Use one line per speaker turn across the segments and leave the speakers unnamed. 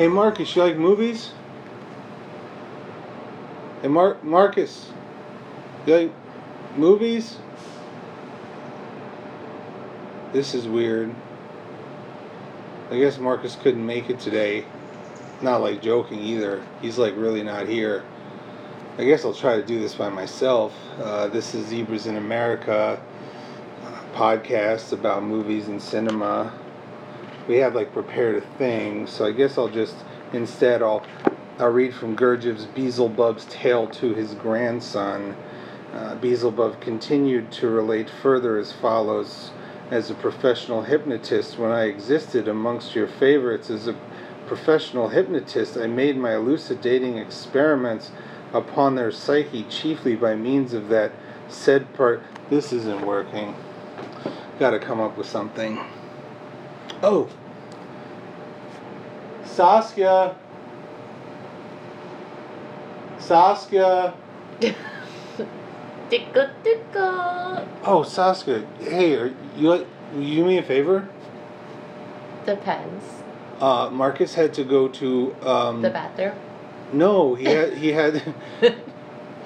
Hey Marcus, you like movies? Hey Mar- Marcus, you like movies? This is weird. I guess Marcus couldn't make it today. Not like joking either. He's like really not here. I guess I'll try to do this by myself. Uh, this is Zebras in America uh, podcast about movies and cinema. We have like prepared a thing, so I guess I'll just instead I'll I'll read from Gurdjieff's Beelzebub's tale to his grandson. Uh, Beelzebub continued to relate further as follows as a professional hypnotist when I existed amongst your favorites as a professional hypnotist. I made my elucidating experiments upon their psyche chiefly by means of that said part. This isn't working. Gotta come up with something. Oh! Saskia! Saskia!
Tickle, tickle.
Oh, Saskia, hey, are you will you do me a favor?
Depends.
Uh, Marcus had to go to um,
The bathroom.
no, he had he had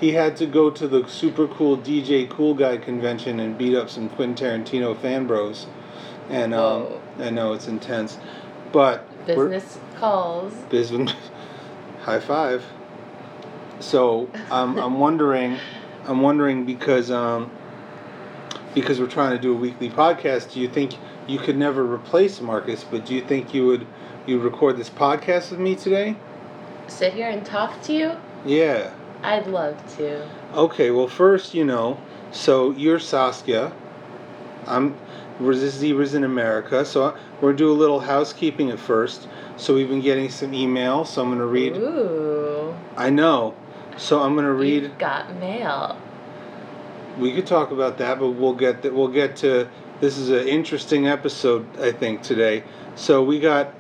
he had to go to the super cool DJ Cool Guy convention and beat up some Quentin Tarantino fan bros, and um,
Whoa.
I know it's intense, but we're-
Business calls.
business high five. So I'm I'm wondering, I'm wondering because um because we're trying to do a weekly podcast. Do you think you could never replace Marcus? But do you think you would you record this podcast with me today?
Sit here and talk to you.
Yeah.
I'd love to.
Okay. Well, first, you know, so you're Saskia. I'm. We're the Zebras in America, so we're gonna do a little housekeeping at first. So we've been getting some email, so I'm gonna read.
Ooh.
I know. So I'm gonna read.
You've got mail.
We could talk about that, but we'll get that. We'll get to. This is an interesting episode, I think, today. So we got,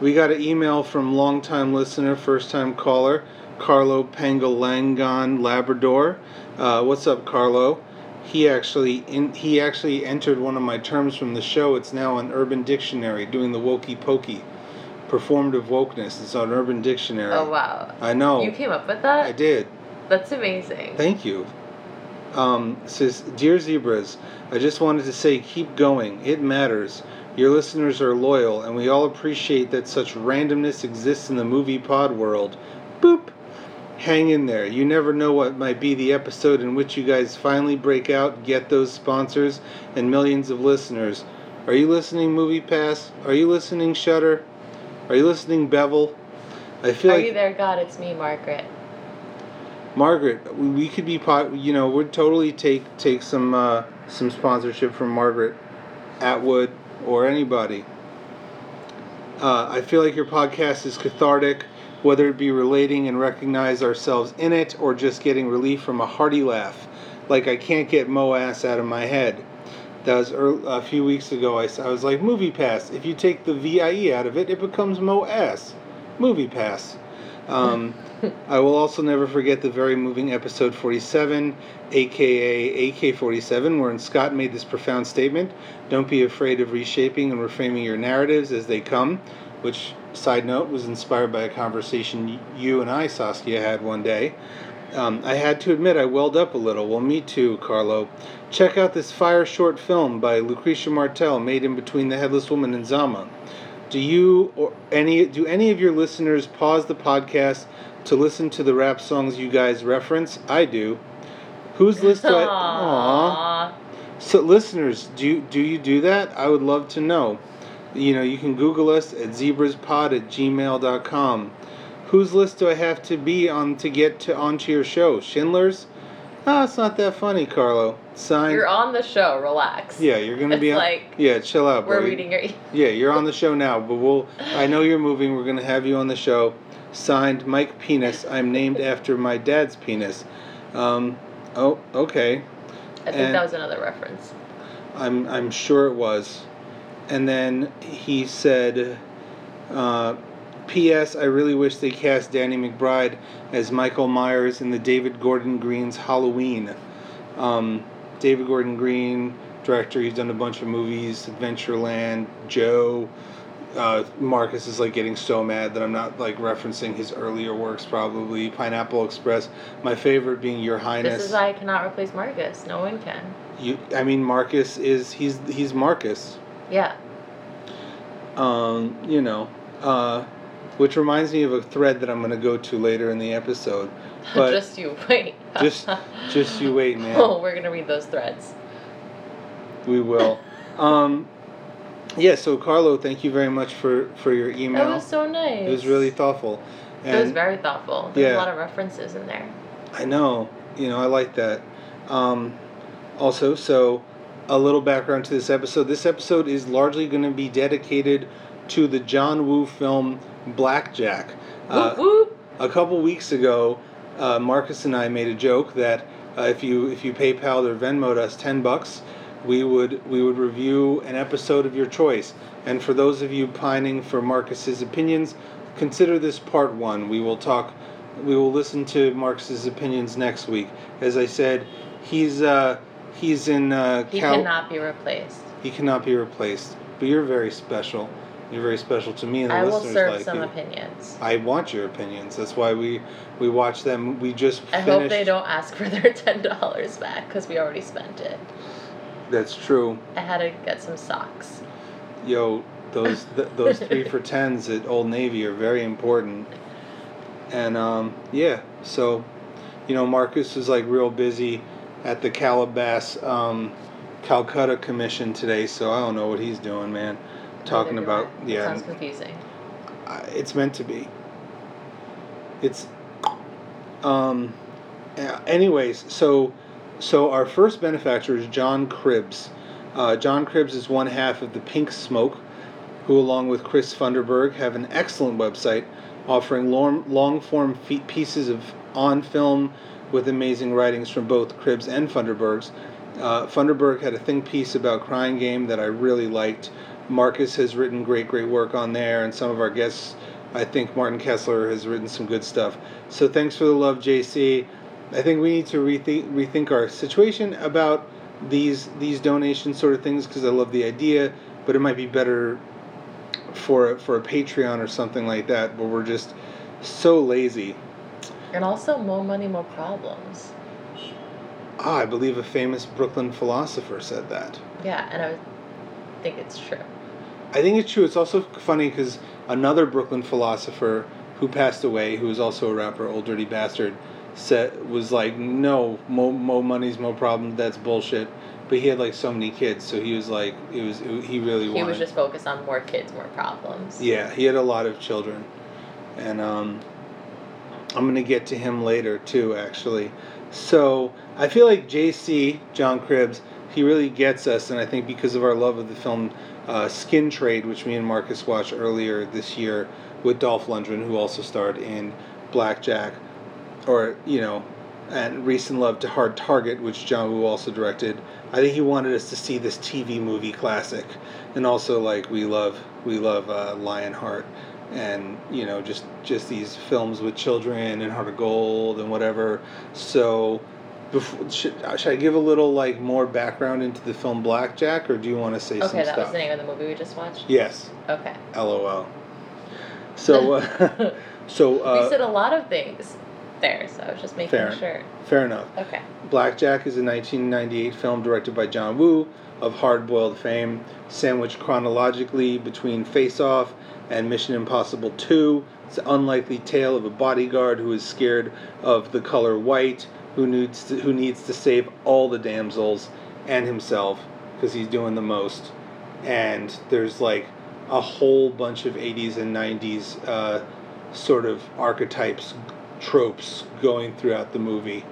we got an email from longtime listener, first time caller, Carlo Pangalangan, Labrador. Uh, what's up, Carlo? He actually in, he actually entered one of my terms from the show. It's now on Urban Dictionary, doing the wokey pokey, performative wokeness. It's on Urban Dictionary.
Oh wow.
I know.
You came up with that?
I did.
That's amazing.
Thank you. Um, says, Dear Zebras, I just wanted to say keep going. It matters. Your listeners are loyal, and we all appreciate that such randomness exists in the movie pod world. Boop! Hang in there. You never know what might be the episode in which you guys finally break out, get those sponsors, and millions of listeners. Are you listening, Movie Pass? Are you listening, Shudder? Are you listening, Bevel? I feel
Are
like
you there, God? It's me, Margaret.
Margaret, we- could be pot. You know, we'd totally take take some uh, some sponsorship from Margaret Atwood or anybody. Uh, I feel like your podcast is cathartic, whether it be relating and recognize ourselves in it, or just getting relief from a hearty laugh. Like I can't get Mo ass out of my head. That was ear a few weeks ago. I, I was like, Movie Pass. If you take the VIE out of it, it becomes Mo ass. Movie Pass. Um, I will also never forget the very moving episode 47, aka AK 47, wherein Scott made this profound statement Don't be afraid of reshaping and reframing your narratives as they come, which, side note, was inspired by a conversation you and I, Saskia, had one day. Um, I had to admit I welled up a little. Well, me too, Carlo. Check out this fire short film by Lucrecia Martel made in between The Headless Woman and Zama. Do you or any do any of your listeners pause the podcast to listen to the rap songs you guys reference? I do. Whose list do I? Aww.
Aww.
So listeners, do you, do you do that? I would love to know. You know, you can Google us at zebraspod at gmail.com. Whose list do I have to be on to get to onto your show? Schindler's? Ah, it's not that funny, Carlo. Signed.
You're on the show. Relax.
yeah, you're gonna be on.
like
yeah, chill out,
We're
boy.
reading your.
Yeah, you're on the show now, but we'll. I know you're moving. We're gonna have you on the show. Signed, Mike Penis. I'm named after my dad's penis. Um, oh, okay.
I think
And-
that was another reference.
I'm I'm sure it was. And then he said, uh, P.S. I really wish they cast Danny McBride as Michael Myers in the David Gordon Green's Halloween. Um, David Gordon Green, director, he's done a bunch of movies, Adventureland, Joe, uh, Marcus is like getting so mad that I'm not like referencing his earlier works. Probably Pineapple Express. My favorite being Your Highness.
This is why I cannot replace Marcus. No one can.
You, I mean, Marcus is he's he's Marcus.
Yeah.
Um, you know, uh, which reminds me of a thread that I'm going to go to later in the episode. But
just you wait.
just just you wait, man.
Oh, we're gonna read those threads.
We will. Um, yeah. So Carlo, thank you very much for for your email.
That was so nice.
It was really thoughtful.
It was very thoughtful. There's
Yeah.
a lot of references in there.
I know. You know, I like that. Um, also, so a little background to this episode. This episode is largely going to be dedicated to the John Woo film Blackjack. Uh,
whoop
a couple weeks ago, uh, Marcus and I made a joke that uh, if you if you PayPal or Venmoed us ten bucks, we would we would review an episode of your choice. And for those of you pining for Marcus's opinions, consider this part one. We will talk. We will listen to Marcus's opinions next week. As I said, he's uh, he's in uh,
He
Cal-
cannot be replaced.
he cannot be replaced. But you're very special. You're very special to me and the
I will
listeners
serve
like
some
you.
opinions.
I want your opinions. That's why we we watch them. We just
I
finished.
hope they don't ask for their ten dollars back because we already spent it.
That's true.
I had to get some socks.
Yo, those th- those three for tens at Old Navy are very important. And um, yeah, so you know Marcus is like real busy at the Calabas um, Calcutta Commission today. So I don't know what he's doing, man. Talking
do
about
I.
Yeah,
Sounds confusing.
I- it's meant to be. It's um anyways, so so our first benefactor is John Cribbs. Uh, John Cribbs is one half of the Pink Smoke, who along with Chris Funderburg have an excellent website offering long, long form pieces of on film with amazing writings from both Cribbs and Funderburgs. Uh, Funderburg had a think piece about Crying Game that I really liked. Marcus has written great, great work on there, and some of our guests, I think Martin Kessler has written some good stuff. So thanks for the love, JC. I think we need to rethink, rethink our situation about these these donation sort of things because I love the idea, but it might be better for for a Patreon or something like that where we're just so lazy.
And also, more money, more problems.
Ah, I believe a famous Brooklyn philosopher said that.
Yeah, and I think it's true.
I think it's true. It's also funny because another Brooklyn philosopher who passed away, who was also a rapper, Ol' Dirty Bastard, said was like, "No, more, mo money's more problem. That's bullshit." But he had like so many kids, so he was like, it was it, he really wanted.
He was just focused on more kids, more problems.
Yeah, he had a lot of children, and um, I'm gonna get to him later too, actually. So I feel like JC John Cribbs, he really gets us, and I think because of our love of the film uh, Skin Trade, which me and Marcus watched earlier this year with Dolph Lundgren, who also starred in Blackjack, or you know, and Recent Love to Hard Target, which John Woo also directed. I think he wanted us to see this TV movie classic, and also like we love we love uh, Lionheart, and you know just just these films with children and Heart of Gold and whatever. So. Before, should, should I give a little like more background into the film Blackjack, or do you want to say some
Okay, that
stuff?
was the name of the movie we just watched?
Yes,
Okay.
LOL. So, uh, so uh,
we said a lot of things there, so I was just making
Fair.
sure.
fair enough.
Okay.
Blackjack is a 1998 film directed by John Woo of Hard Boiled fame, sandwiched chronologically between Face Off and Mission Impossible 2. It's an unlikely tale of a bodyguard who is scared of the color white, who needs to, who needs to save all the damsels and himself because he's doing the most. And there's like a whole bunch of 80s and 90s uh, sort of archetypes, tropes going throughout the movie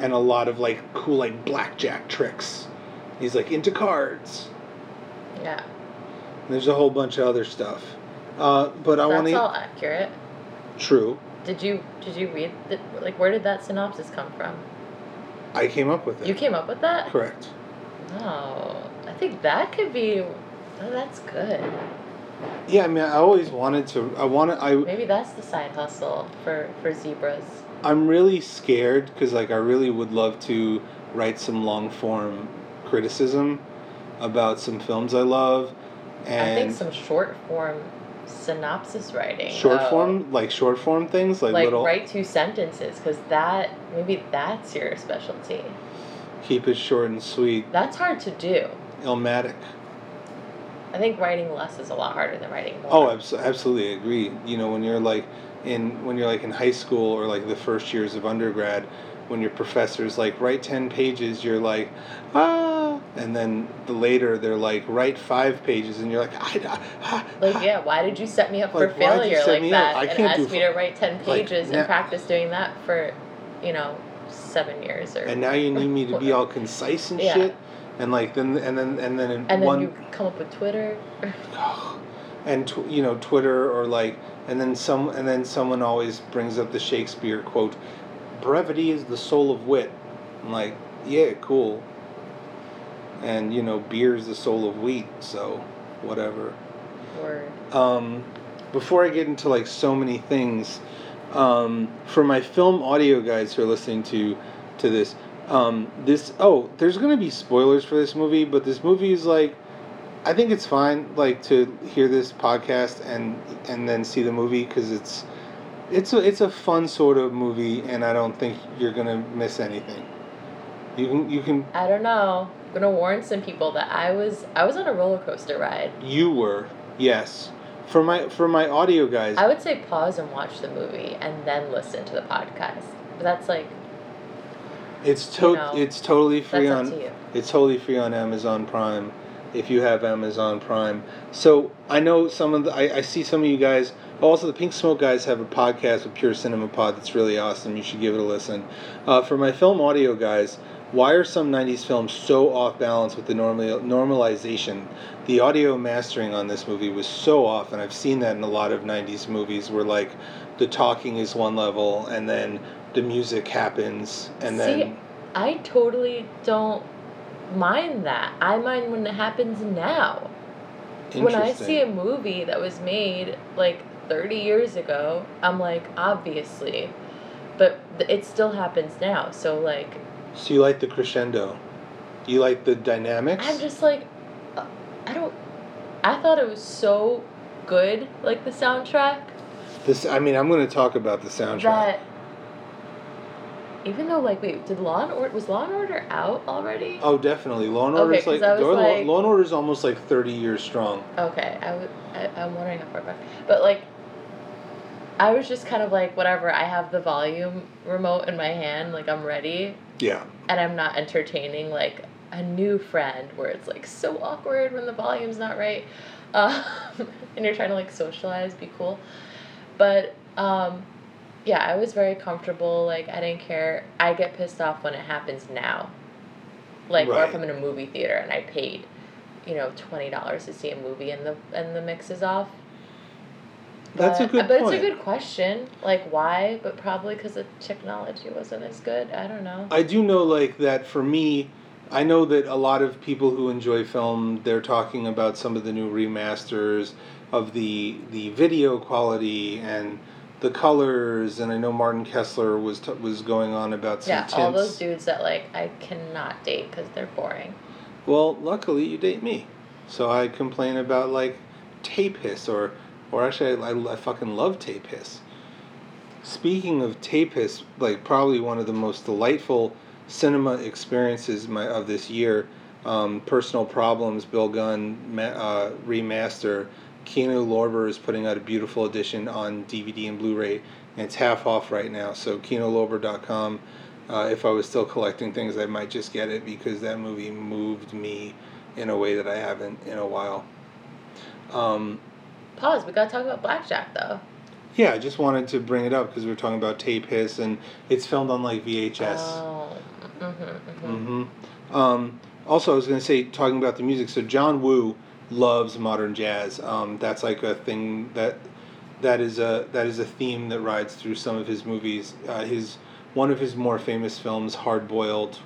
and a lot of like cool like blackjack tricks. He's like into cards.
Yeah.
There's a whole bunch of other stuff. Uh, but I want
That's
to
all accurate.
true.
Did you did you read the, like where did that synopsis come from?
I came up with it.
You came up with that?
Correct.
Oh, I think that could be. Oh, that's good.
Yeah, I mean, I always wanted to. I want to. I
Maybe that's the side hustle for for zebras.
I'm really scared because like I really would love to write some long form criticism about some films I love,
I think some short form synopsis writing.
short
though.
form like short form things like,
Like
little
write two sentences, because that maybe that's your specialty.
keep it short and sweet
That's hard to do.
ilmatic
I think writing less is a lot harder than writing more.
oh abs- absolutely agree you know when you're like in when you're like in high school or like the first years of undergrad when your professor's like write 10 pages you're like ah and then the later they're like write five pages and you're like I, ah,
Like,
ah."
yeah, why did you set me up
Like,
for failure like that
I
and ask me to write 10 pages
now-
and practice doing that for, you know, seven years or.
and now you need me to be all concise and
Yeah.
shit and like then and then and then in
And then
one
you come up with Twitter.
and tw- you know Twitter or like and then some and then someone always brings up the Shakespeare quote brevity is the soul of wit. I'm like yeah cool. And you know beer is the soul of wheat so whatever.
Word.
um, before I get into like so many things, um, for my film audio guys who are listening to to this, um, this oh, there's gonna be spoilers for this movie, but this movie is like, I think it's fine like to hear this podcast and and then see the movie because it's it's a it's a fun sort of movie, and I don't think you're gonna miss anything. You can you can
I don't know. I'm gonna warn some people that I was I was on a roller coaster ride.
you were yes for my for my audio guys.
I would say pause and watch the movie and then listen to the podcast. But that's like
It's to-
you know,
it's totally free
that's
on
up to you.
it's totally free on Amazon Prime if you have Amazon Prime. So I know some of the I, I see some of you guys also the Pink Smoke guys have a podcast with Pure Cinema Pod that's really awesome. You should give it a listen. Uh, for my film audio guys, why are some 90s films so off balance with the normal normalization? The audio mastering on this movie was so off, and I've seen that in a lot of 90s movies where, like, the talking is one level, and then the music happens, and
See,
then.
I totally don't mind that. I mind when it happens now. When I see a movie that was made like 30 years ago, I'm like, obviously. But th- it still happens now. So, like,
So you like the crescendo? You like the dynamics?
I'm just like, uh, I don't. I thought it was so good, like the soundtrack,
This, I mean, I'm going to talk about the soundtrack.
that. Even though, like, wait, did Law and Order was Law and Order out already?
Oh, definitely. Law and
Okay,
Order's
'cause
like, Law,
like-
Law and Order's almost like 30 years strong.
Okay, I would. I, I'm wondering how far back, but like, I was just kind of like, whatever. I have the volume remote in my hand, like I'm ready,
Yeah.
and I'm not entertaining like a new friend where it's like so awkward when the volume's not right, um, and you're trying to like socialize, be cool, but um, yeah, I was very comfortable. Like I didn't care. I get pissed off when it happens now, like or if I'm in a movie theater and I paid, you know, twenty dollars to see a movie and the and the mix is off.
That's a
But-
good
But
point.
it's a good question. Like why? But probably because the technology wasn't as good. I don't know.
I do know, like, that for me, I know that a lot of people who enjoy film, they're talking about some of the new remasters of the the video quality and the colors, and I know Martin Kessler was t- was going on about some
yeah,
tints.
all those dudes that like I cannot date because they're boring.
Well, luckily you date me, so I complain about like tape hiss or or actually I, I, fucking love tape hiss. Speaking of tape hiss, like probably one of the most delightful cinema experiences my, of this year, um, Personal Problems, Bill Gunn ma- uh, remaster. Kino Lorber is putting out a beautiful edition on DVD and Blu-ray, and it's half off right now. So KinoLorber.com. Uh, if I was still collecting things, I might just get it because that movie moved me in a way that I haven't in a while. Um,
Pause. We gotta talk about Blackjack though.
yeah, I just wanted to bring it up because we were talking about tape hiss, and it's filmed on like VHS.
Oh. Mm-hmm, mm-hmm.
hmm Um, also, I was going to say, talking about the music. So John Woo loves modern jazz. Um, that's like a thing that that is a that is a theme that rides through some of his movies. Uh, his one of his more famous films, Hard Boiled,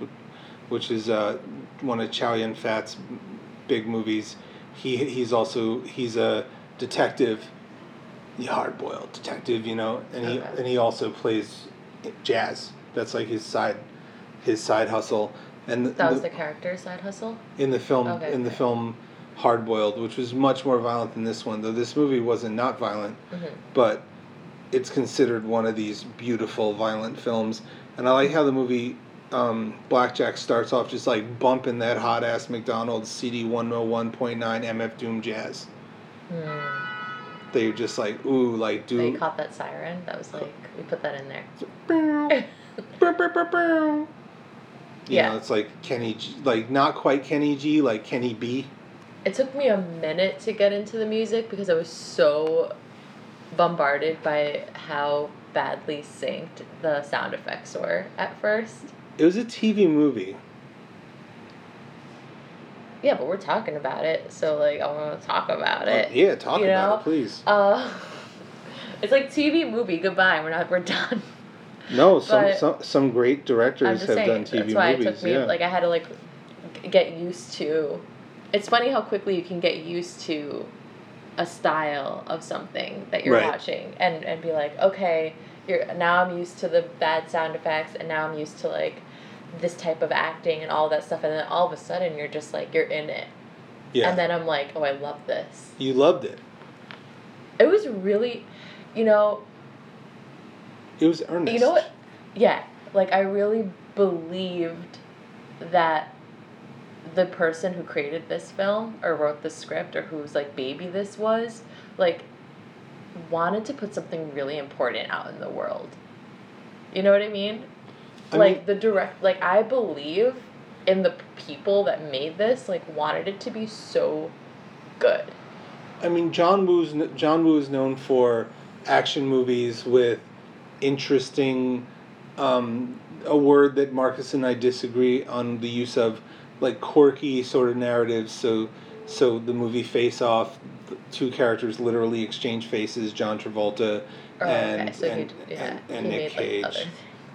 which is uh, one of Chow Yun Fat's big movies. He he's also he's a detective, the hard boiled detective, you know, and he
Okay.
and he also plays jazz. That's like his side his side hustle. And
That was
the-
the character side hustle.
in the film
Okay,
in the film Hard Boiled, which was much more violent than this one. Though this movie wasn't not violent,
Mhm.
but it's considered one of these beautiful violent films. And I like how the movie um, Blackjack starts off just like bumping that hot ass McDonald's CD one hundred one point nine MF Doom jazz.
Hmm.
They're just like ooh like do.
caught that siren? That was like we put that in there.
You
Yeah.
know, it's like Kenny, G, like not quite Kenny G, like Kenny B.
It took me a minute to get into the music because I was so bombarded by how badly synced the sound effects were at first.
It was a TV movie.
Yeah, but we're talking about it, so like I want to talk about it.
yeah, talk
you
about
know?
it, please.
Uh, it's like TV movie. Goodbye. We're not. We're done.
No, some some some great directors have
saying.
done TV
that's why
movies.
it took me.
yeah.
Like I had to like get used to. It's funny how quickly you can get used to a style of something that you're
Right.
watching and and be like, okay, you're now I'm used to the bad sound effects and now I'm used to like this type of acting and all that stuff and then all of a sudden you're just like you're in it.
yeah.
And then I'm like, oh, I love this.
you loved it.
It was really, you know,
It was earnest.
You know what? Yeah, like I really believed that the person who created this film or wrote the script or whose like baby this was, like wanted to put something really important out in the world. You know what I mean?
I
like
mean-
the direct like I believe in the people that made this like wanted it to be so good.
I mean, John Woo's John Woo is known for action movies with interesting, um, a word that Marcus and I disagree on the use of, like quirky sort of narratives. So, so the movie Face Off, two characters literally exchange faces. John Travolta
Oh,
and
okay. So
and,
yeah,
and, and Nick
made
Cage.
like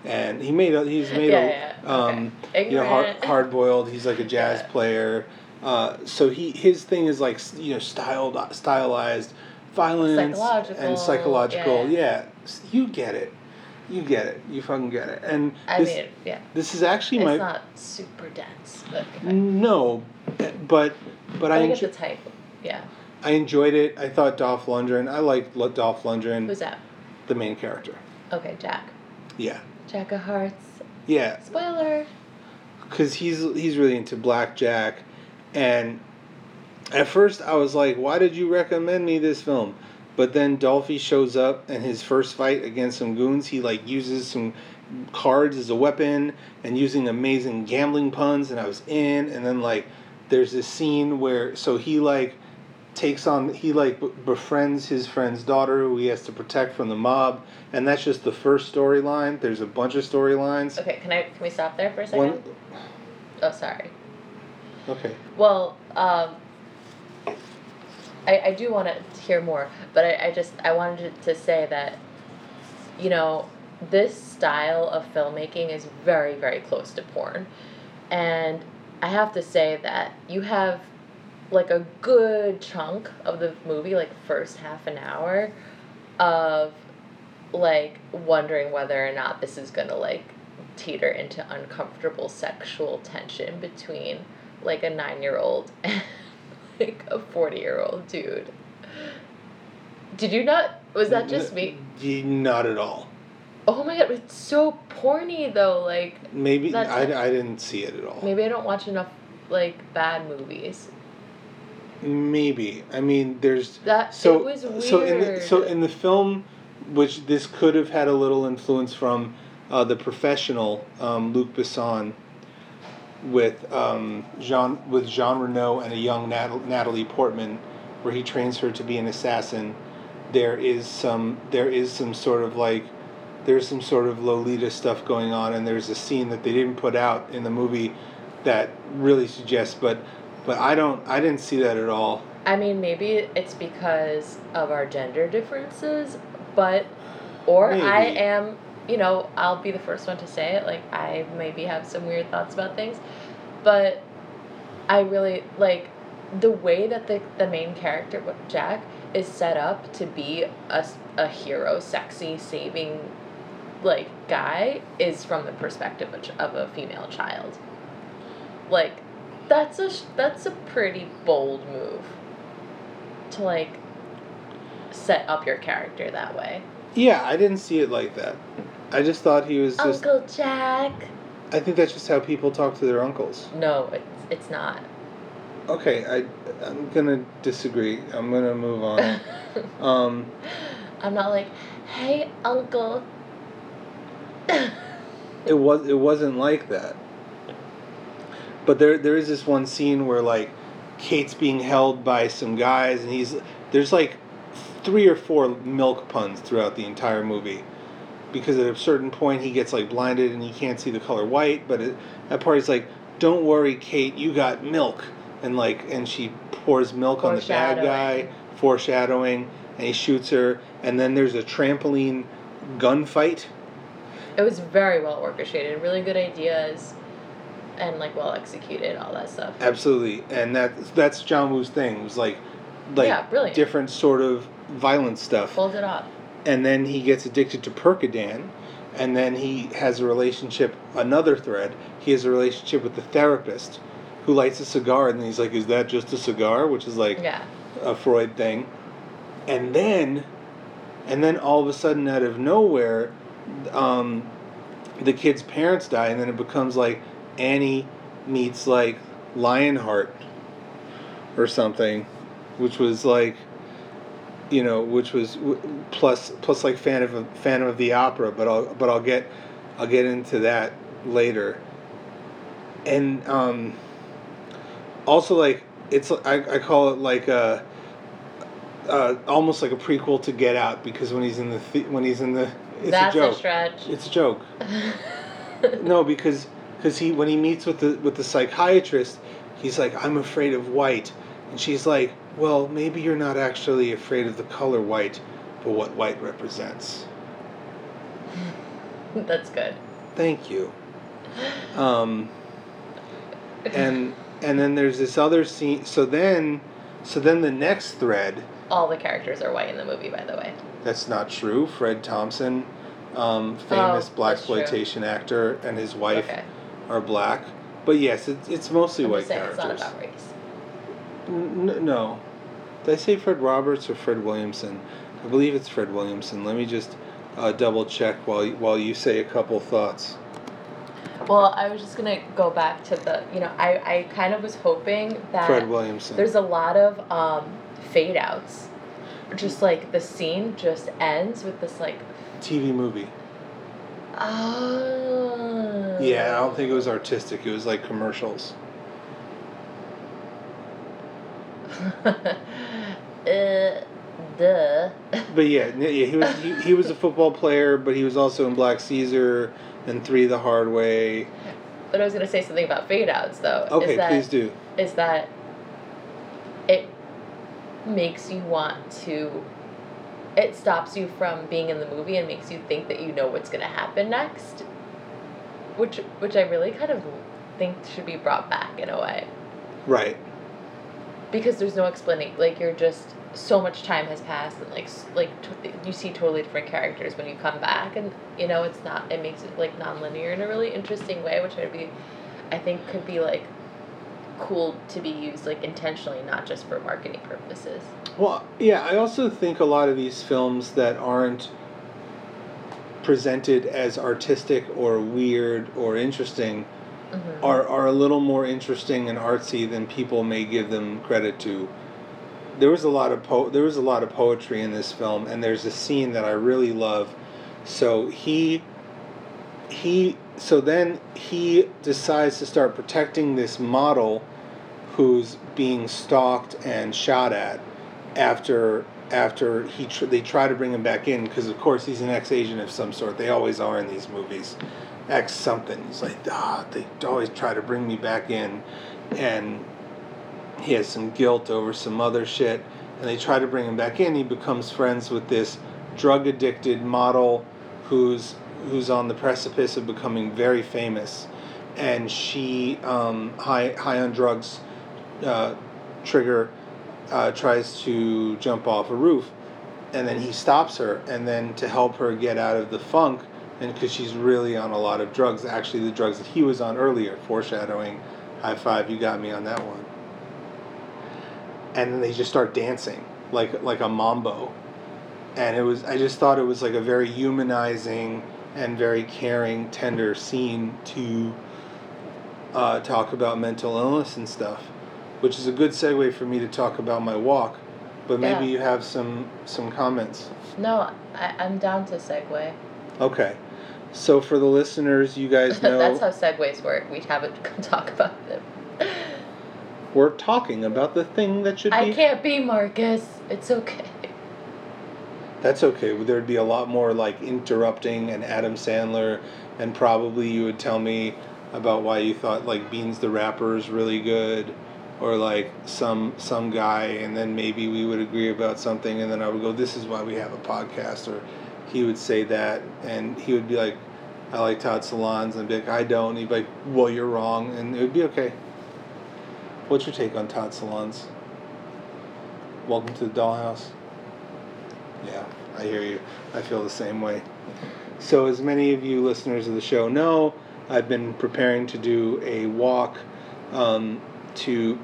and he made a, he's made
Yeah,
a
yeah,
um,
okay.
you know hard hard boiled. He's like a jazz player. Uh, so he his thing is like you know styled stylized violence
Psychological,
and psychological.
yeah.
You get it, you get it, you fucking get it. And
I
this
mean, yeah.
this is actually
It's
my
not super dense, but okay.
no, but but
But
I
I get
enjo-
the type. Yeah.
I enjoyed it. I thought Dolph Lundgren. I liked Dolph Lundgren,
Who's that?
the main character.
Okay, Jack.
Yeah,
Jack of Hearts.
yeah.
Spoiler.
because he's he's really into blackjack, and at first I was like, "Why did you recommend me this film?" But then Dolphy shows up, and his first fight against some goons, he like uses some cards as a weapon and using amazing gambling puns, and I was in. And then like, there's this scene where so he like takes on he like befriends his friend's daughter who he has to protect from the mob and that's just the first storyline there's a bunch of storylines
Okay, can I can we stop there for a second?
one
Oh, sorry.
okay
Well, um, I I do want to hear more, but I, I just I wanted to say that, you know, this style of filmmaking is very very close to porn, and I have to say that you have like a good chunk of the movie, like first half an hour, of like wondering whether or not this is gonna like teeter into uncomfortable sexual tension between like a nine year old and like a forty year old dude. Did you not? Was that just me?
Not at all.
Oh my god, it's so porny though. Like
Maybe I. I didn't see it at all.
maybe I don't watch enough like bad movies.
Maybe. I mean, there's
That
so
it was weird.
so in the, so in the film, which this could have had a little influence from, uh, the professional um, Luc Besson. With um, Jean with Jean Reno and a young Nat- Natalie Portman, where he trains her to be an assassin, there is some there is some sort of like there's some sort of Lolita stuff going on, and there's a scene that they didn't put out in the movie that really suggests, but but I don't I didn't see that at all.
I mean, maybe it's because of our gender differences, but, or I am, you know, I'll be the first one to say it. Like, I maybe have some weird thoughts about things, but I really, like, the way that the, the main character, Jack, is set up to be a a hero, sexy, saving, like, guy is from the perspective of a female child. Like, That's a that's a pretty bold move. To like set up your character that way.
Yeah, I didn't see it like that. I just thought he was just.
Uncle Jack.
I think that's just how people talk to their uncles.
No, it's it's not.
Okay, I I'm gonna disagree. I'm gonna move on. um,
I'm not like, hey, uncle.
it was it wasn't like that. But there there is this one scene where like Kate's being held by some guys and he's there's like three or four milk puns throughout the entire movie. Because at a certain point he gets like blinded and he can't see the color white, but at that part he's like, "Don't worry, Kate, you got milk," and like and she pours milk on the bad guy, foreshadowing, and he shoots her, and then there's a trampoline gunfight.
It was very well orchestrated, really good ideas, and like well executed, all that stuff.
Absolutely, and that that's John Woo's thing. It was like, like
Yeah, brilliant.
different sort of violent stuff.
Pulled it off.
and then he gets addicted to Percodan, and then he has a relationship. Another thread. He has a relationship with the therapist, who lights a cigar, and he's like, "Is that just a cigar?" Which is like
Yeah.
a Freud thing. And then, and then all of a sudden, out of nowhere, um, the kid's parents die, and then it becomes like Annie meets like Lionheart or something, which was like, you know, which was plus plus like Phantom of Phantom of the Opera, but I'll but I'll get I'll get into that later. And um, also like it's I, I call it like a uh, almost like a prequel to Get Out because when he's in the, the when he's in the it's
That's
a
a,
joke.
stretch.
It's a joke. No, because because he when he meets with the with the psychiatrist, he's like, "I'm afraid of white," and she's like, "Well, maybe you're not actually afraid of the color white, but what white represents."
That's good.
Thank you. Um, and and then there's this other scene. So then, so then the next thread.
all the characters are white in the movie, by the way.
That's not true. Fred Thompson, um, famous
Oh,
black exploitation actor, and his wife
Okay.
Are black. But yes, it's it's mostly
I'm
white
just saying
characters.
it's not about race.
N- no. Did I say Fred Roberts or Fred Williamson? I believe it's Fred Williamson. Let me just uh, double check while you, while you say a couple thoughts.
Well, I was just gonna go back to the, you know, I, I kind of was hoping that
Fred Williamson.
there's a lot of um, fade outs. Just like the scene just ends with this like,
TV movie.
Oh.
Yeah, I don't think it was artistic. It was like commercials.
uh, duh.
But yeah, yeah, he was he, he was a football player, but he was also in Black Caesar and Three the Hard Way.
But I was gonna say something about fade outs though.
Okay,
is that,
please do.
Is that it makes you want to. It stops you from being in the movie and makes you think that you know what's gonna happen next. Which which I really kind of think should be brought back in a way
Right.
because there's no explaining. Like you're just so much time has passed and like like t- you see totally different characters when you come back and you know it's not it makes it like non-linear in a really interesting way which I'd be I think could be like cool to be used like intentionally not just for marketing purposes.
Well, yeah, I also think a lot of these films that aren't presented as artistic or weird or interesting
Mm-hmm.
are, are a little more interesting and artsy than people may give them credit to. There was a lot of po- there was a lot of poetry in this film, and there's a scene that I really love. So he he so then he decides to start protecting this model who's being stalked and shot at after after he tr- they try to bring him back in because of course he's an ex-agent of some sort. They always are in these movies. Ex something. He's like ah they always try to bring me back in and he has some guilt over some other shit and they try to bring him back in. He becomes friends with this drug addicted model who's who's on the precipice of becoming very famous and she um, high high on drugs uh, trigger uh, tries to jump off a roof and then he stops her and then to help her get out of the funk and because she's really on a lot of drugs actually the drugs that he was on earlier foreshadowing High five, you got me on that one. And then they just start dancing like like a mambo. And it was I just thought it was like a very humanizing and very caring, tender scene to uh, talk about mental illness and stuff, which is a good segue for me to talk about my walk. But maybe
Yeah.
you have some some comments.
No, I, I'm down to segue.
Okay. So for the listeners, you guys know
That's how segues work. We haven't talk about them.
we're talking about the thing that should
I
be.
can't be Marcus. It's okay.
That's okay. There'd be a lot more like interrupting and Adam Sandler, and probably you would tell me about why you thought like Beans the Rapper is really good, or like some some guy, and then maybe we would agree about something, and then I would go, "This is why we have a podcast," or he would say that, and he would be like, "I like Todd Solondz," and I'd be like, "I don't," and he'd be like, "Well, you're wrong," and it would be okay. What's your take on Todd Solondz? Welcome to the Dollhouse. Yeah, I hear you. I feel the same way. So, as many of you listeners of the show know, I've been preparing to do a walk um, to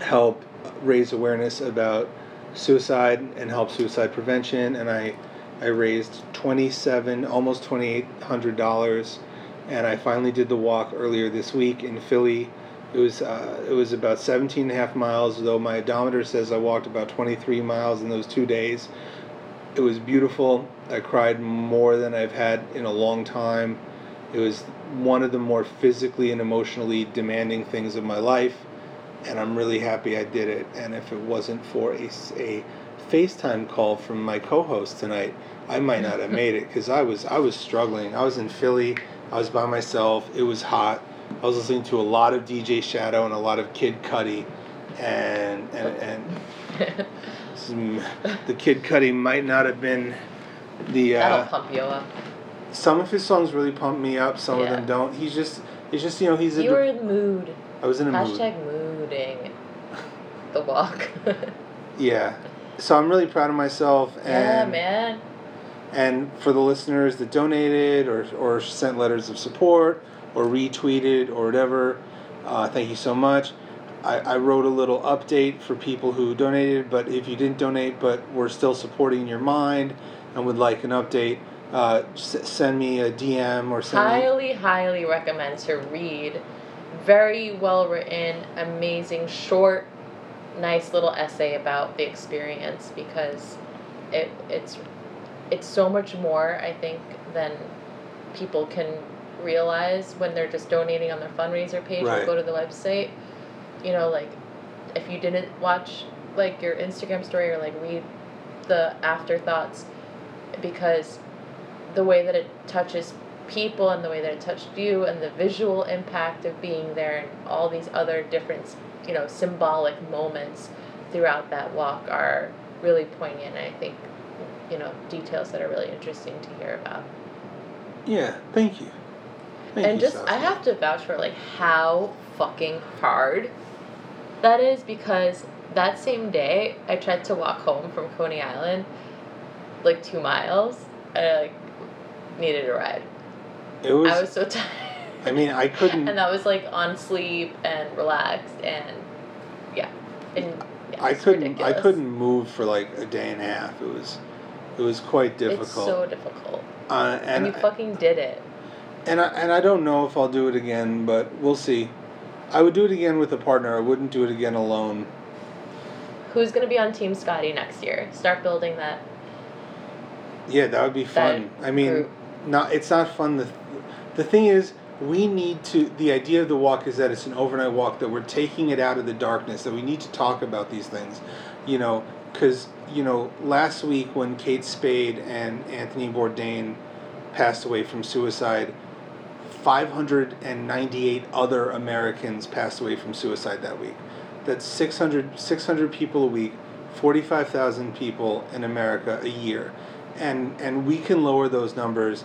help raise awareness about suicide and help suicide prevention. And I, I raised twenty-seven, almost twenty-eight hundred dollars, and I finally did the walk earlier this week in Philly. It was uh, it was about 17 and a half miles, though my odometer says I walked about 23 miles in those two days. It was beautiful. I cried more than I've had in a long time. It was one of the more physically and emotionally demanding things of my life, and I'm really happy I did it. And if it wasn't for a, a FaceTime call from my co-host tonight, I might not have made it because I was I was struggling. I was in Philly. I was by myself. It was hot. I was listening to a lot of DJ Shadow and a lot of Kid Cudi, and and and some, the Kid Cudi might not have been the.
That'll
Uh,
pump you up.
some of his songs really pump me up. Some of them don't. He's just. It's just you know he's a.
You were in mood.
I was in a mood.
Hashtag mooding. The walk.
Yeah. So I'm really proud of myself
yeah,
and
man.
and for the listeners that donated or or sent letters of support or retweeted or whatever, uh, thank you so much. I, I wrote a little update for people who donated, but if you didn't donate but were still supporting your mind and would like an update, uh, s- send me a DM or me.
Highly, highly recommend to read. Very well written, amazing, short, nice little essay about the experience because it it's it's so much more I think than people can realize when they're just donating on their fundraiser page
Right.
or go to the website. You know, like if you didn't watch like your Instagram story or like read the afterthoughts because the way that it touches people and the way that it touched you and the visual impact of being there and all these other different you know symbolic moments throughout that walk are really poignant and i think you know details that are really interesting to hear about
Yeah, thank you. Thank
and just i have to vouch for like how fucking hard that is because that same day i tried to walk home from coney island like two miles and i like needed a ride
It was.
I was so tired.
I mean, I couldn't.
and that was like on sleep and relaxed and yeah. And yeah,
I couldn't.
ridiculous.
I couldn't move for like a day and a half. It was. It was quite difficult.
It's so difficult.
uh,
And,
and
you fucking did it.
And I, and I don't know if I'll do it again, but we'll see. I would do it again with a partner. I wouldn't do it again alone.
Who's gonna be on Team Scotty next year? Start building that.
Yeah, that would be fun. I mean,
group.
not it's not fun. The the thing is, we need to. The idea of the walk is that it's an overnight walk. That we're taking it out of the darkness. That we need to talk about these things. You know, because you know, last week when Kate Spade and Anthony Bourdain passed away from suicide. 598 other Americans passed away from suicide that week. That's 600, 600 people a week, 45,000 people in America a year. And, and we can lower those numbers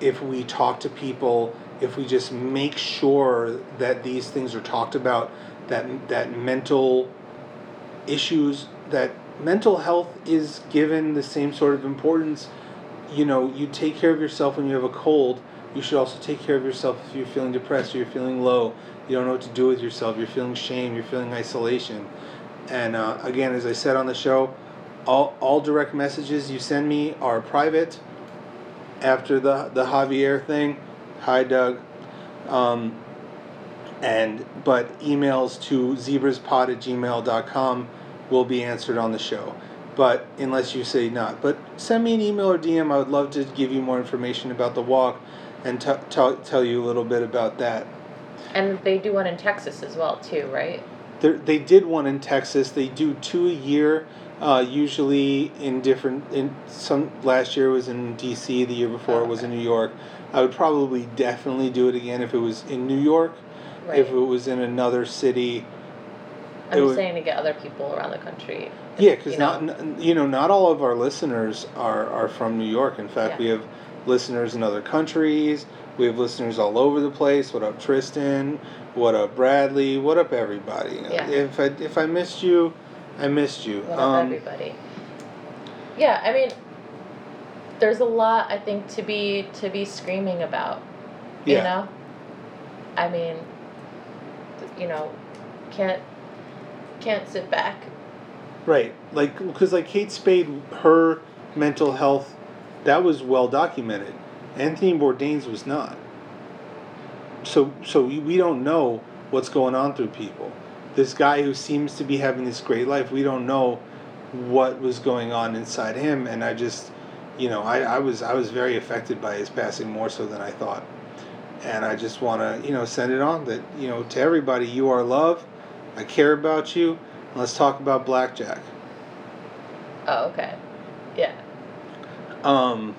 if we talk to people, if we just make sure that these things are talked about, that, that mental issues, that mental health is given the same sort of importance. You know, you take care of yourself when you have a cold, you should also take care of yourself if you're feeling depressed or you're feeling low. You don't know what to do with yourself. You're feeling shame. You're feeling isolation. And uh, again, as I said on the show, all, all direct messages you send me are private. After the the Javier thing, hi Doug. Um, and but emails to zebraspod at gmail.com will be answered on the show but unless you say not but send me an email or dm i would love to give you more information about the walk and t- t- tell you a little bit about that
And they do one in Texas as well too, right?
They're, they did one in texas they do two a year uh, usually in different in some last year was in dc the year before
Oh,
it was in new york i would probably definitely do it again if it was in new york
Right.
if it was in another city
I'm just
would-
saying to get other people around the country.
Yeah, because
you know?
not you know not all of our listeners are are from New York. In fact,
Yeah.
we have listeners in other countries. We have listeners all over the place. What up, Tristan? What up, Bradley? What up, everybody?
Yeah.
If I if I missed you, I missed you.
What
Um,
up, everybody? Yeah, I mean, there's a lot I think to be to be screaming about. You
Yeah.
know, I mean, you know, can't can't sit back.
Right, like because like Kate Spade, her mental health, that was well documented. Anthony Bourdain's was not. So so we, we don't know what's going on through people. This guy who seems to be having this great life, we don't know what was going on inside him, and I just, you know, I, I was I was very affected by his passing more so than I thought, and I just want to you know send it on that you know to everybody you are loved, I care about you. Let's talk about blackjack.
Oh, okay. Yeah.
Um,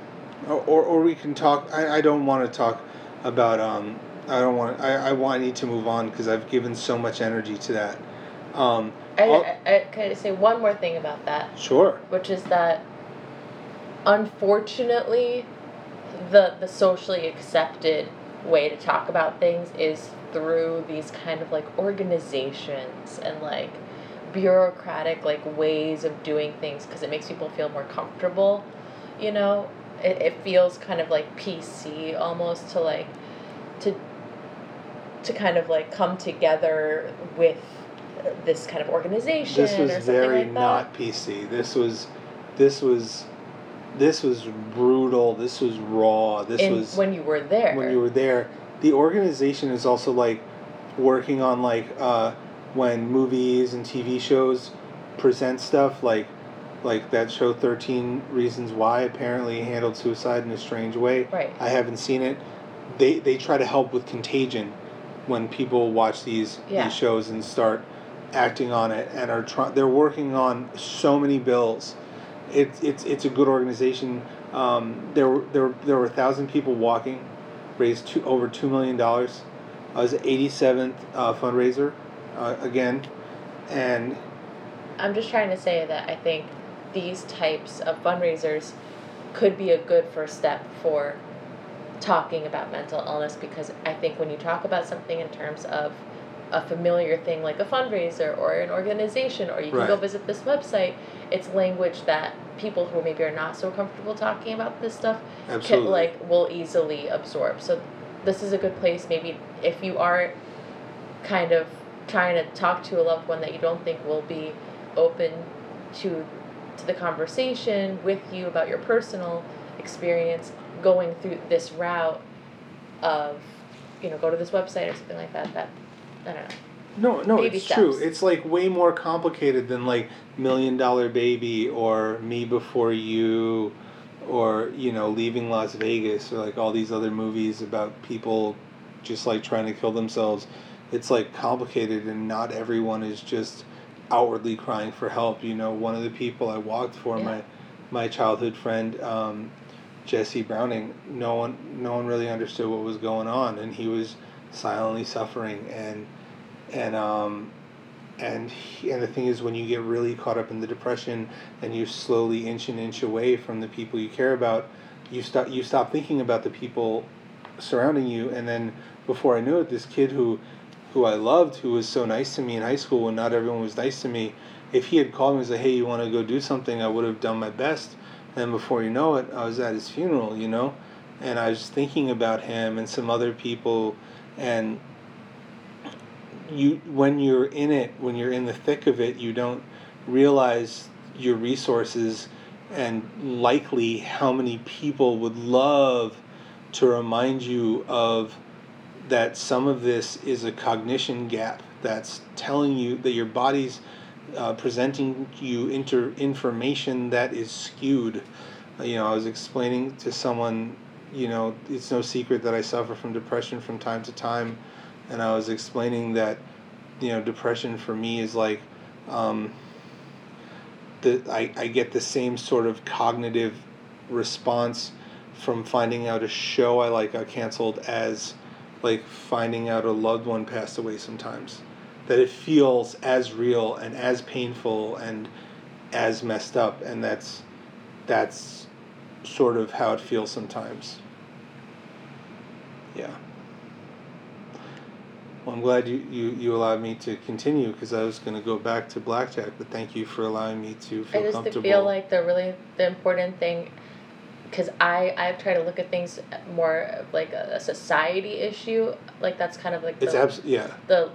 or, or, or we can talk. I, I don't want to talk about. Um, I don't want. I, I want. I need to move on because I've given so much energy to that. Um,
I,
I'll-
I, I can I say one more thing about that,
sure.
which is that unfortunately, the the socially accepted way to talk about things is through these kind of like organizations and like bureaucratic like ways of doing things because it makes people feel more comfortable you know it, it feels kind of like pc almost to like to to kind of like come together with this kind of organization
This was very
like
not PC. This was, this was, this was brutal. This was raw. This
in,
was
when you were there
when you were there. The organization is also like working on like uh, when movies and TV shows present stuff like like that show 13 Reasons Why apparently handled suicide in a strange way.
right
I haven't seen it. They they try to help with contagion when people watch these
Yeah.
these shows and start acting on it and are trying they're working on so many bills. It's it's it's a good organization. Um, there were there there were a thousand people walking, raised two, over two million dollars. I was the 87th uh, fundraiser, uh, again, and
I'm just trying to say that I think these types of fundraisers could be a good first step for talking about mental illness because I think when you talk about something in terms of a familiar thing like a fundraiser or an organization or you can go visit this website, it's language that people who maybe are not so comfortable talking about this stuff
absolutely
can like will easily absorb. So this is a good place maybe if you are kind of trying to talk to a loved one that you don't think will be open to to the conversation with you about your personal experience going through this route of you know go to this website or something like that that I don't know
No, no,
baby
it's true. It's like way more complicated than like Million Dollar Baby or Me Before You or, you know, Leaving Las Vegas or like all these other movies about people just like trying to kill themselves. It's like complicated and not everyone is just outwardly crying for help. You know, one of the people I walked for,
Yeah.
my my childhood friend, um, Jesse Browning, no one no one really understood what was going on and he was silently suffering and and um, and he, and the thing is when you get really caught up in the depression and you slowly inch and inch away from the people you care about you stop you stop thinking about the people surrounding you and then before I knew it this kid who who I loved who was so nice to me in high school when not everyone was nice to me if he had called me and said hey you want to go do something? I would have done my best. And before you know it I was at his funeral you know? And I was thinking about him and some other people, and you when you're in it, when you're in the thick of it, you don't realize your resources and likely how many people would love to remind you of that some of this is a cognition gap that's telling you that your body's uh, presenting you inter- information that is skewed. Uh, you know, I was explaining to someone, you know, it's no secret that I suffer from depression from time to time, and I was explaining that, you know, depression for me is like, um, the I, I get the same sort of cognitive response from finding out a show I like got canceled as like finding out a loved one passed away sometimes that it feels as real and as painful and as messed up and that's that's sort of how it feels sometimes. Yeah. Well i'm glad you, you, you allowed me to continue because i was going to go back to blackjack but thank you for allowing me to feel
I just
comfortable.
feel like the really the important thing, because I I've tried to look at things more like a, a society issue. Like that's kind of like
it's
the,
abs- yeah
the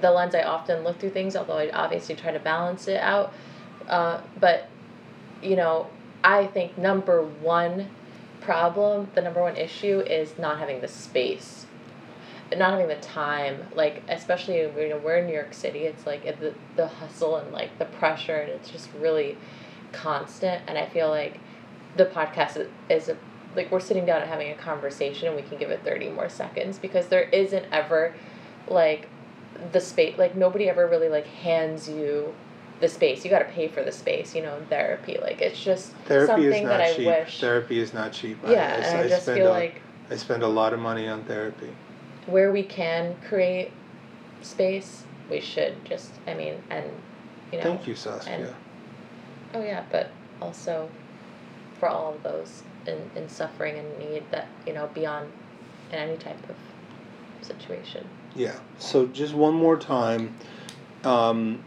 the lens I often look through things. Although I obviously try to balance it out, uh, but you know I think number one problem, the number one issue is not having the space not having the time like especially you know we're in new york city it's like the, the hustle and like the pressure and it's just really constant and i feel like the podcast is, is a, like we're sitting down and having a conversation and we can give it 30 more seconds because there isn't ever like the space like nobody ever really like hands you the space. You got to pay for the space you know in therapy. Like it's just
therapy is
something
not
that
cheap.
i wish
therapy is not cheap.
Yeah and i, just
spend
feel
a,
like
I spend a lot of money on therapy.
Where we can create space, we should just, I mean, and, you know.
thank you Saskia.
and- Oh, yeah, but also for all of those in, in suffering and need that, you know, beyond in any type of situation.
Yeah. So just one more time, um,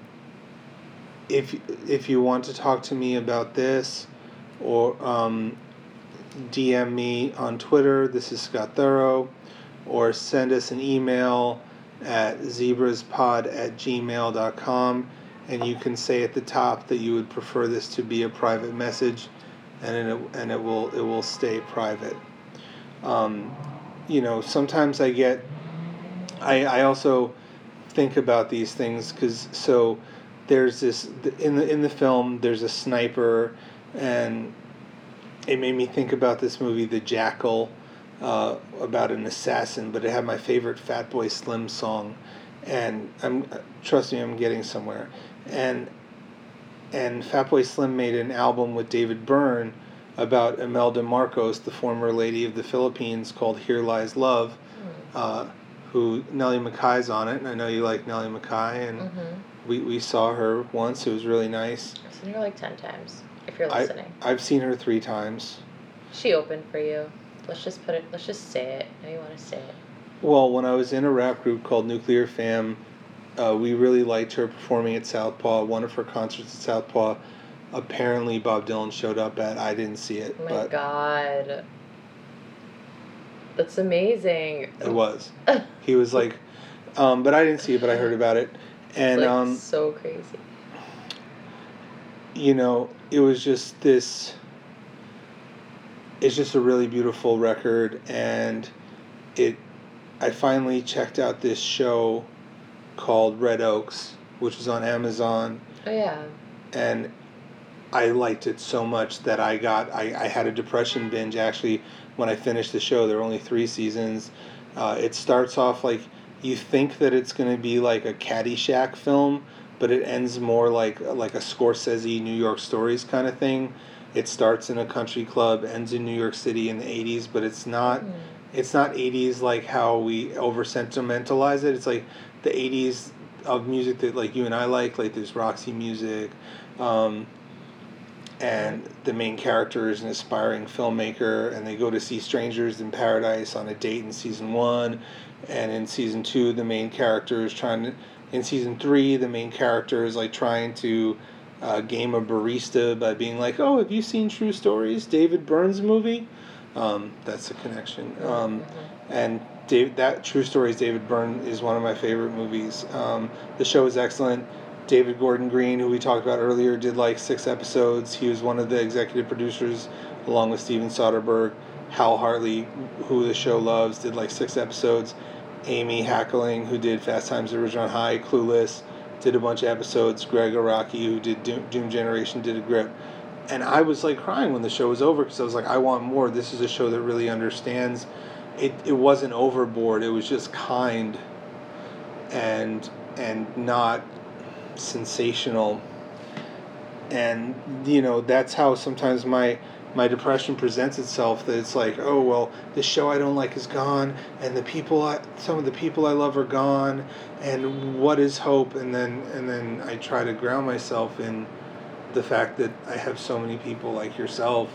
if if you want to talk to me about this, or um, DM me on Twitter. This is Scott Thorough, or send us an email at zebraspod at gmail.com and you can say at the top that you would prefer this to be a private message and it, and it will it will stay private. Um, you know sometimes i get I, I also think about these things because so there's this in the in the film there's a sniper and it made me think about this movie the jackal uh, about an assassin but it had my favorite fatboy slim song and i'm trust me i'm getting somewhere. And and fatboy slim made an album with david byrne about imelda marcos the former lady of the philippines called here lies love uh, who Nellie McKay's on it, and I know you like Nellie McKay, and
Mm-hmm.
we, we saw her once. It was really nice.
I've seen her like 10 times, if you're
I,
listening.
I've seen her three times.
She opened for you. Let's just put it, let's just say it. I know you want to say it.
Well, when I was in a rap group called Nuclear Fam, uh, we really liked her performing at Southpaw. One of her concerts at Southpaw, apparently Bob Dylan showed up at. I didn't see it,
Oh my
but
god. That's amazing.
it was. He was like, um, but I didn't see it, but I heard about it, and
like
um,
so crazy.
you know, it was just this. It's just a really beautiful record, and it. I finally checked out this show called Red Oaks, which was on Amazon,
Oh yeah.
and I liked it so much that I got. I, I had a depression binge actually when I finished the show. There were only three seasons. Uh, it starts off like you think that it's going to be like a Caddyshack film, but it ends more like like a Scorsese New York Stories kind of thing. It starts in a country club, ends in New York City in the '80s, but it's not.
Mm.
It's not '80s like how we over sentimentalize it. It's like the '80s of music that like you and I like. Like there's Roxy music. Um, and the main character is an aspiring filmmaker and they go to see strangers in paradise on a date in season one and in season two the main character is trying to in season three the main character is like trying to uh, game a barista by being like oh have you seen true stories David Byrne's movie Um, that's the connection. Um, and Dave, that True Stories David Byrne is one of my favorite movies. Um, the show is excellent. David Gordon Green, who we talked about earlier, did like six episodes. He was one of the executive producers, along with Steven Soderbergh. Hal Hartley, who the show loves, did like six episodes. Amy Heckerling, who did Fast Times at Ridgemont High, Clueless, did a bunch of episodes. Gregg Araki, who did Doom, Doom Generation, did a grip. And I was like crying when the show was over because I was like, I want more. This is a show that really understands. It, it wasn't overboard. It was just kind and and not sensational. And you know, that's how sometimes my my depression presents itself that it's like oh well the show i don't like is gone and the people I, some of the people i love are gone and what is hope and then and then i try to ground myself in the fact that i have so many people like yourself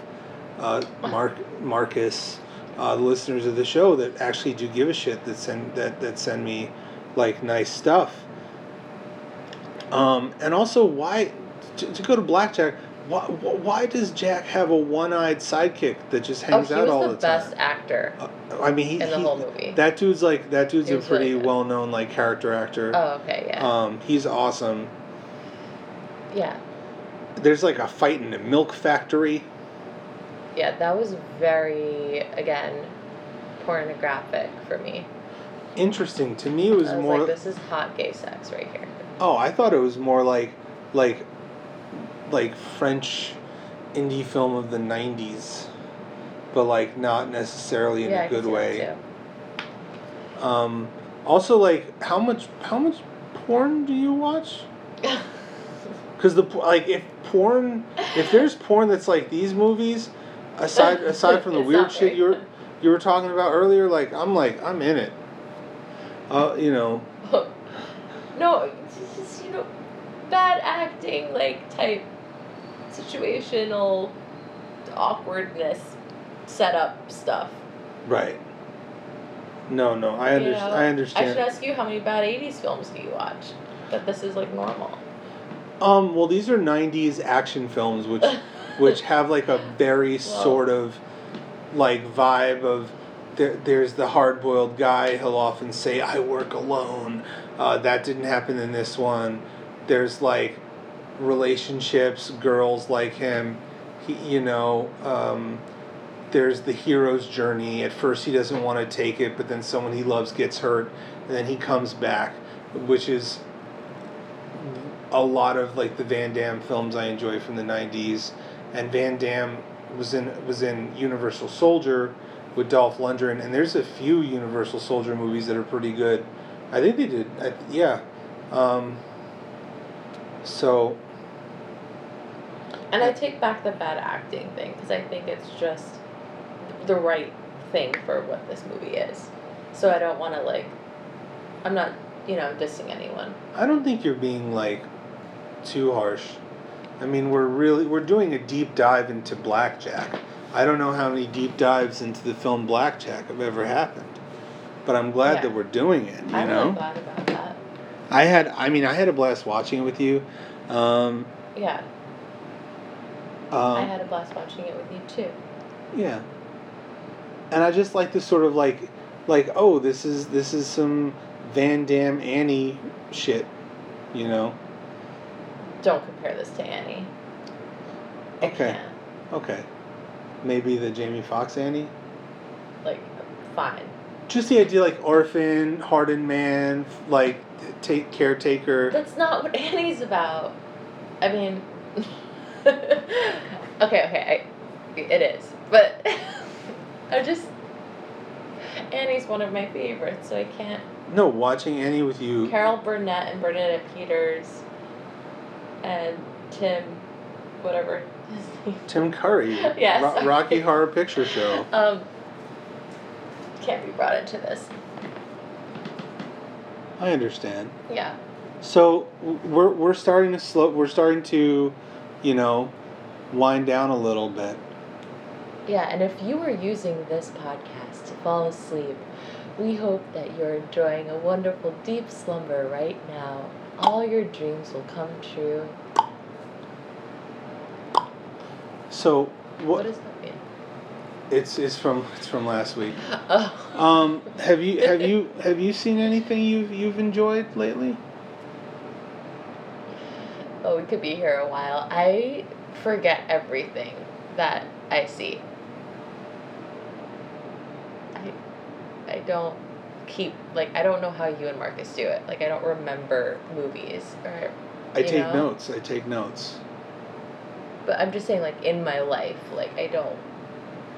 uh, mark marcus uh, the listeners of the show that actually do give a shit that send that that send me like nice stuff um, and also why to, to go to blackjack why, why does Jack have a one-eyed sidekick that just
Oh,
hangs
he
out all
the
the
best actor.
Uh, I mean, he,
in the
he-
whole movie.
That dude's like that dude's
He
a
was really
pretty well-known like character actor.
Oh, okay, yeah,
Um, he's awesome.
yeah,
There's like a fight in a milk factory.
Yeah. That was very again pornographic for me.
Interesting to me. It was
I was
more.
like, this is hot gay sex right here.
Oh, I thought it was more like, like, like French indie film of the '90s, but like not necessarily in
yeah,
a good way.
Too.
Um, also, like, how much how much porn do you watch? Because the like, if porn, if there's porn that's like these movies, aside aside from the weird shit you were you were talking about earlier, like I'm like I'm in it. Uh, you know,
no, it's just you know, bad acting like type situational awkwardness setup stuff.
right. No, no, I
you know?
I understand.
I should ask you how many bad '80s films do you watch? That this is like normal.
Um, well, these are '90s action films, which which have like a very sort of like vibe of there, there's the hard-boiled guy he'll often say i work alone. Uh, that didn't happen in this one. There's like relationships girls like him. He, you know um, there's the hero's journey. At first he doesn't want to take it but then someone he loves gets hurt and then he comes back which is a lot of like the Van Damme films I enjoy from the '90s, and Van Damme was in was in Universal Soldier with Dolph Lundgren, and there's a few Universal Soldier movies that are pretty good. I think they did, I, yeah. Um, so
And I take back the bad acting thing because I think it's just the right thing for what this movie is. So I don't want to like, I'm not you know dissing anyone.
I don't think you're being like too harsh. I mean, we're really we're doing a deep dive into Blackjack. I don't know how many deep dives into the film Blackjack have ever happened, but I'm glad
Yeah.
that we're doing it. You know.
I'm
know.
really glad about that.
I had, I mean, I had a blast watching it with you. Um,
Yeah,
um,
I had a blast watching it with you too.
yeah. And I just like this sort of like, like, oh, this is this is some Van Damme Annie shit, you know?
Don't compare this to Annie. I
Okay.
can't.
Okay. Maybe the Jamie Foxx Annie.
Like, fine.
Just the idea, like orphan, hardened man, like take caretaker.
That's not what Annie's about. I mean, okay, okay, I, it is, but I just Annie's one of my favorites, so I can't.
No, watching Annie with you.
Carol Burnett and Bernadette Peters, and Tim, whatever his name.
Tim Curry.
Yes.
Ro- Rocky Horror Picture Show.
Um, can't be brought into this.
I understand.
Yeah.
So we're we're starting to slow. We're starting to, you know, wind down a little bit.
Yeah, and if you are using this podcast to fall asleep, we hope that you're enjoying a wonderful deep slumber right now. All your dreams will come true.
So
What
what?
does that mean?
It's it's from it's from last week.
Oh.
Um, have you have you have you seen anything you've you've enjoyed lately?
Oh, we could be here a while. I forget everything that I see. I I don't keep like I don't know how you and Marcus do it. Like I don't remember movies or
I take
know?
notes. I take notes.
but I'm just saying like in my life, like I don't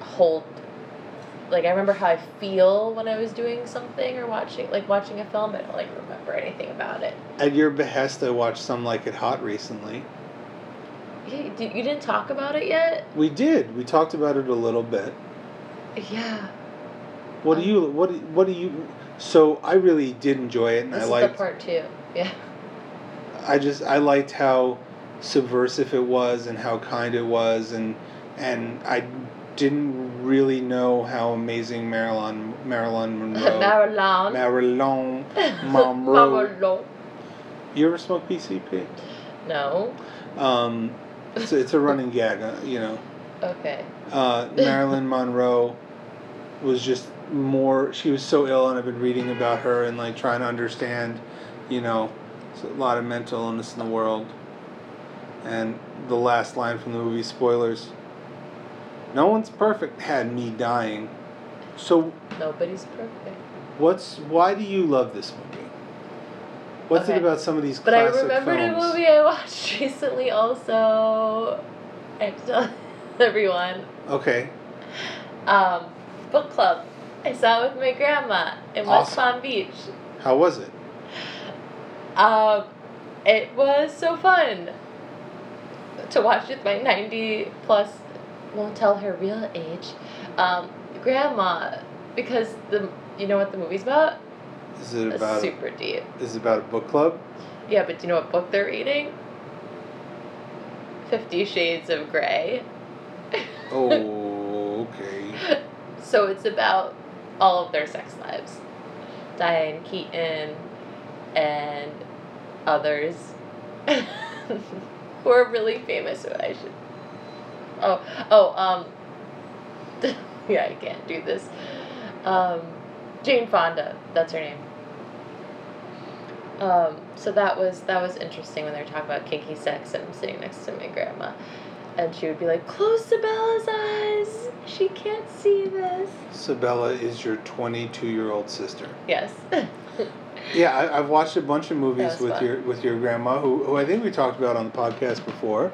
hold like I remember how I feel when I was doing something or watching like watching a film, I don't like remember anything about it.
At your behest, I watched Some Like It Hot recently.
You, did- you didn't talk about it yet?
We did. We talked about it a little bit.
Yeah.
What do you what do, what do you? So I really did enjoy it, and
This
I
is
liked.
the part two. Yeah.
I just I liked how subversive it was and how kind it was and and I didn't really know how amazing Marilyn Marilyn Monroe
Marilyn.
Marilyn Monroe.
Marilyn.
You ever smoke PCP?
No.
Um, it's a, it's a running gag, uh, you know.
Okay.
Uh, Marilyn Monroe was just more. She was so ill, and I've been reading about her and like trying to understand, you know, a lot of mental illness in the world. And the last line from the movie, spoilers. No one's perfect. Had me dying. So
Nobody's perfect.
what's why do you love this movie? What's it about some of these
But I
classic
remembered
films?
a movie I watched recently also. I have to tell everyone.
Okay.
Um, book club. I saw it with my grandma in West
Awesome.
Palm Beach.
How was it?
Um, it was so fun to watch with my 90 plus, won't tell her real age, um, grandma. Because the you know what the movie's about?
Is it
It's
about
super deep.
is it about a book club?
Yeah, but do you know what book they're reading? Fifty Shades of Grey.
Oh, okay.
so it's about all of their sex lives. Diane Keaton and others who are really famous who I should Oh oh um yeah, I can't do this. Um Jane Fonda, that's her name. Um, so that was that was interesting when they were talking about kinky sex and I'm sitting next to my grandma. And she would be like, Close Sabella's eyes. She can't see this.
Sabella is your 22 year old sister.
Yes.
Yeah, I, I've watched a bunch of movies with
fun.
your with your grandma, who, who I think we talked about on the podcast before.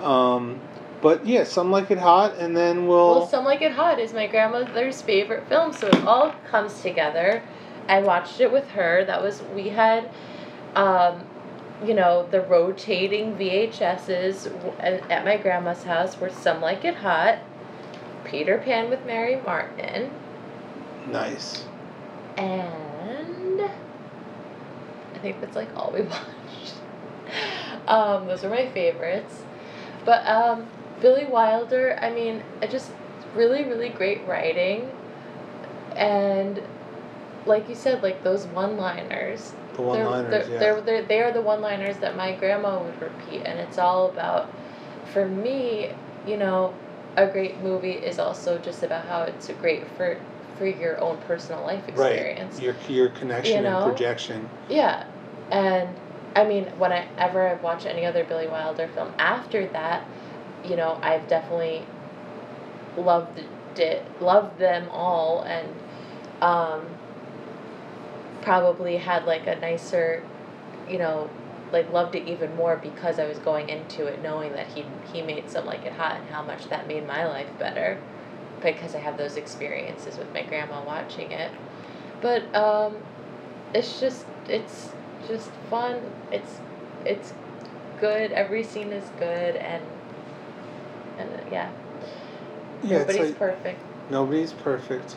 Um, but yeah, some like it hot, and then we'll.
Well, Some Like It Hot is my grandmother's favorite film, so it all comes together. I watched it with her. That was we had, um, you know, the rotating VHSs at my grandma's house were Some Like It Hot, Peter Pan with Mary Martin,
nice.
and I think that's like all we watched. Um, those are my favorites. But um, Billy Wilder, I mean, it just really, really great writing. And like you said, like those one liners.
The one liners,
they're,
yeah.
they're, they're, they are the one liners that my grandma would repeat. And it's all about, for me, you know, a great movie is also just about how it's great for for your own personal life experience.
Right. Your your connection
You know?
and projection.
Yeah, and I mean, whenever I've watched any other Billy Wilder film after that, you know, I've definitely loved it, loved them all, and um, probably had like a nicer, you know, like loved it even more because I was going into it knowing that he he made some like it hot and how much that made my life better, because I have those experiences with my grandma watching it, but um, it's just it's just fun. It's it's good. Every scene is good and and uh, yeah.
Yeah,
Nobody's
like
perfect.
nobody's perfect.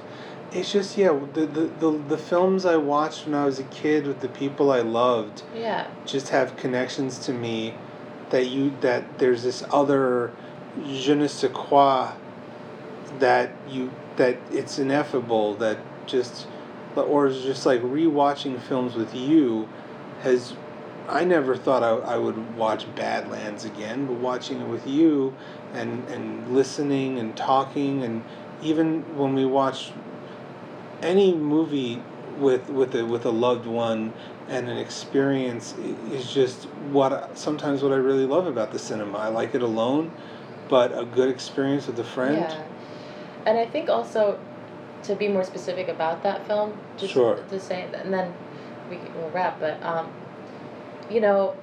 It's just yeah, the, the the the films I watched when I was a kid with the people I loved
Yeah.
just have connections to me that you that there's this other je ne sais quoi that you that it's ineffable that just or it's just like rewatching films with you has I never thought I, I would watch Badlands again, but watching it with you and and listening and talking and even when we watch any movie with with a with a loved one and an experience is just what sometimes what I really love about the cinema. I like it alone, but a good experience with a friend.
Yeah. And I think also to be more specific about that film, just
Sure.
to say and then we we'll wrap, but um you know,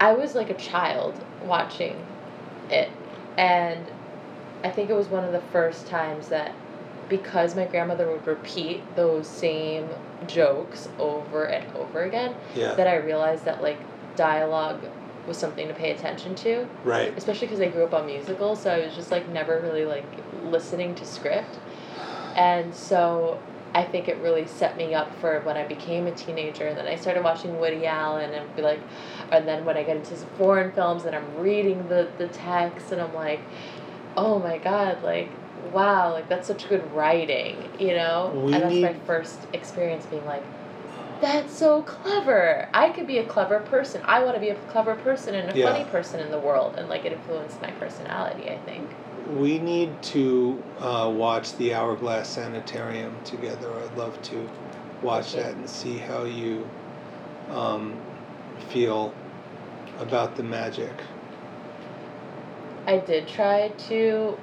I was like a child watching it and I think it was one of the first times that because my grandmother would repeat those same jokes over and over again
Yeah.
that I realized that like dialogue was something to pay attention to
right.
especially because I grew up on musicals, so I was just like never really like listening to script, and so I think it really set me up for when I became a teenager, and then I started watching Woody Allen, and be like, and then when I get into some foreign films, and I'm reading the the text, and I'm like, oh my god, like. Wow, like that's such good writing, you know?
We
and that's my first experience being like, that's so clever. I could be a clever person. I want to be a clever person and a
Yeah.
funny person in the world, and like it influenced my personality. I think.
We need to uh, watch the Hourglass Sanatorium together. I'd love to watch that and see how you um, feel about the magic.
I did try to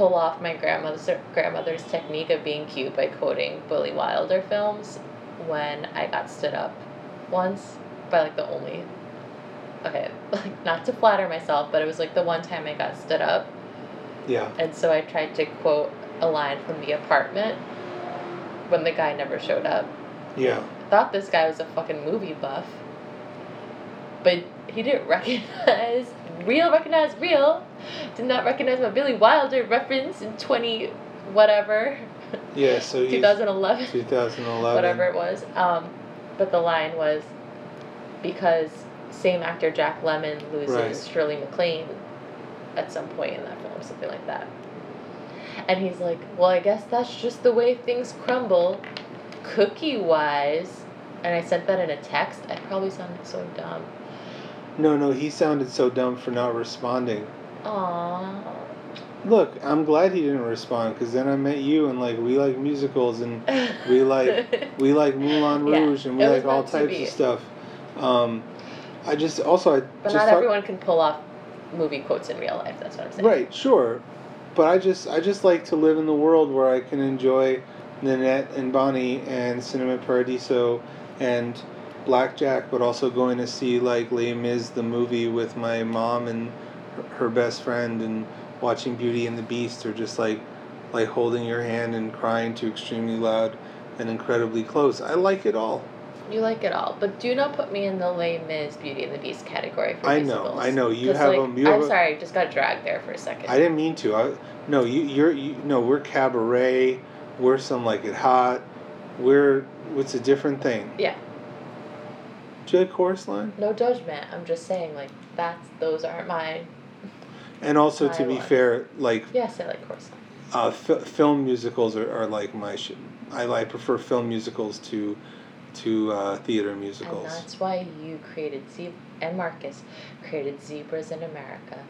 pull off my grandmother's grandmother's technique of being cute by quoting Billy Wilder films when I got stood up once by like the only okay like not to flatter myself but it was like the one time I got stood up
Yeah.
and so I tried to quote a line from the apartment when the guy never showed up
Yeah.
thought this guy was a fucking movie buff, but he didn't recognize real, recognize real. Did not recognize my Billy Wilder reference in twenty whatever,
Yeah. So he's
2011,
2011.
whatever it was. Um, but the line was because same actor Jack Lemmon loses
Right.
Shirley MacLaine at some point in that film, something like that. And he's like, well, I guess that's just the way things crumble, cookie wise. And I sent that in a text. I probably sounded so dumb.
No, no, he sounded so dumb for not responding.
Aww.
Look, I'm glad he didn't respond because then I met you and like we like musicals and we like we like Moulin
Yeah,
Rouge and we like all types of stuff. Um, I just also I
but not
thought-
everyone can pull off movie quotes in real life. That's what I'm saying.
Right, sure. But I just I just like to live in the world where I can enjoy Nanette and Bonnie and Cinema Paradiso and Blackjack, but also going to see like Les Mis the movie with my mom and her- her best friend and watching Beauty and the Beast or just like like holding your hand and crying to extremely loud and incredibly close. I like it all.
You like it all, but do not put me in the Les Mis Beauty and the Beast category for
I know. I know. You have
like,
'em- you have
I'm
a-
sorry, I just got dragged there for a second.
I didn't mean to. I no, you you're you no, we're cabaret. We're some like it hot. We're it's a different thing.
Yeah.
Do you like chorus line?
No judgment. I'm just saying, like that's those aren't my.
And also to be fair, like
Yes, I like chorus.
uh, fi- film musicals are, are like my shit. I I prefer film musicals to to uh, theater
And
musicals.
that's why you created Zeb and Marcus created Zebras in America.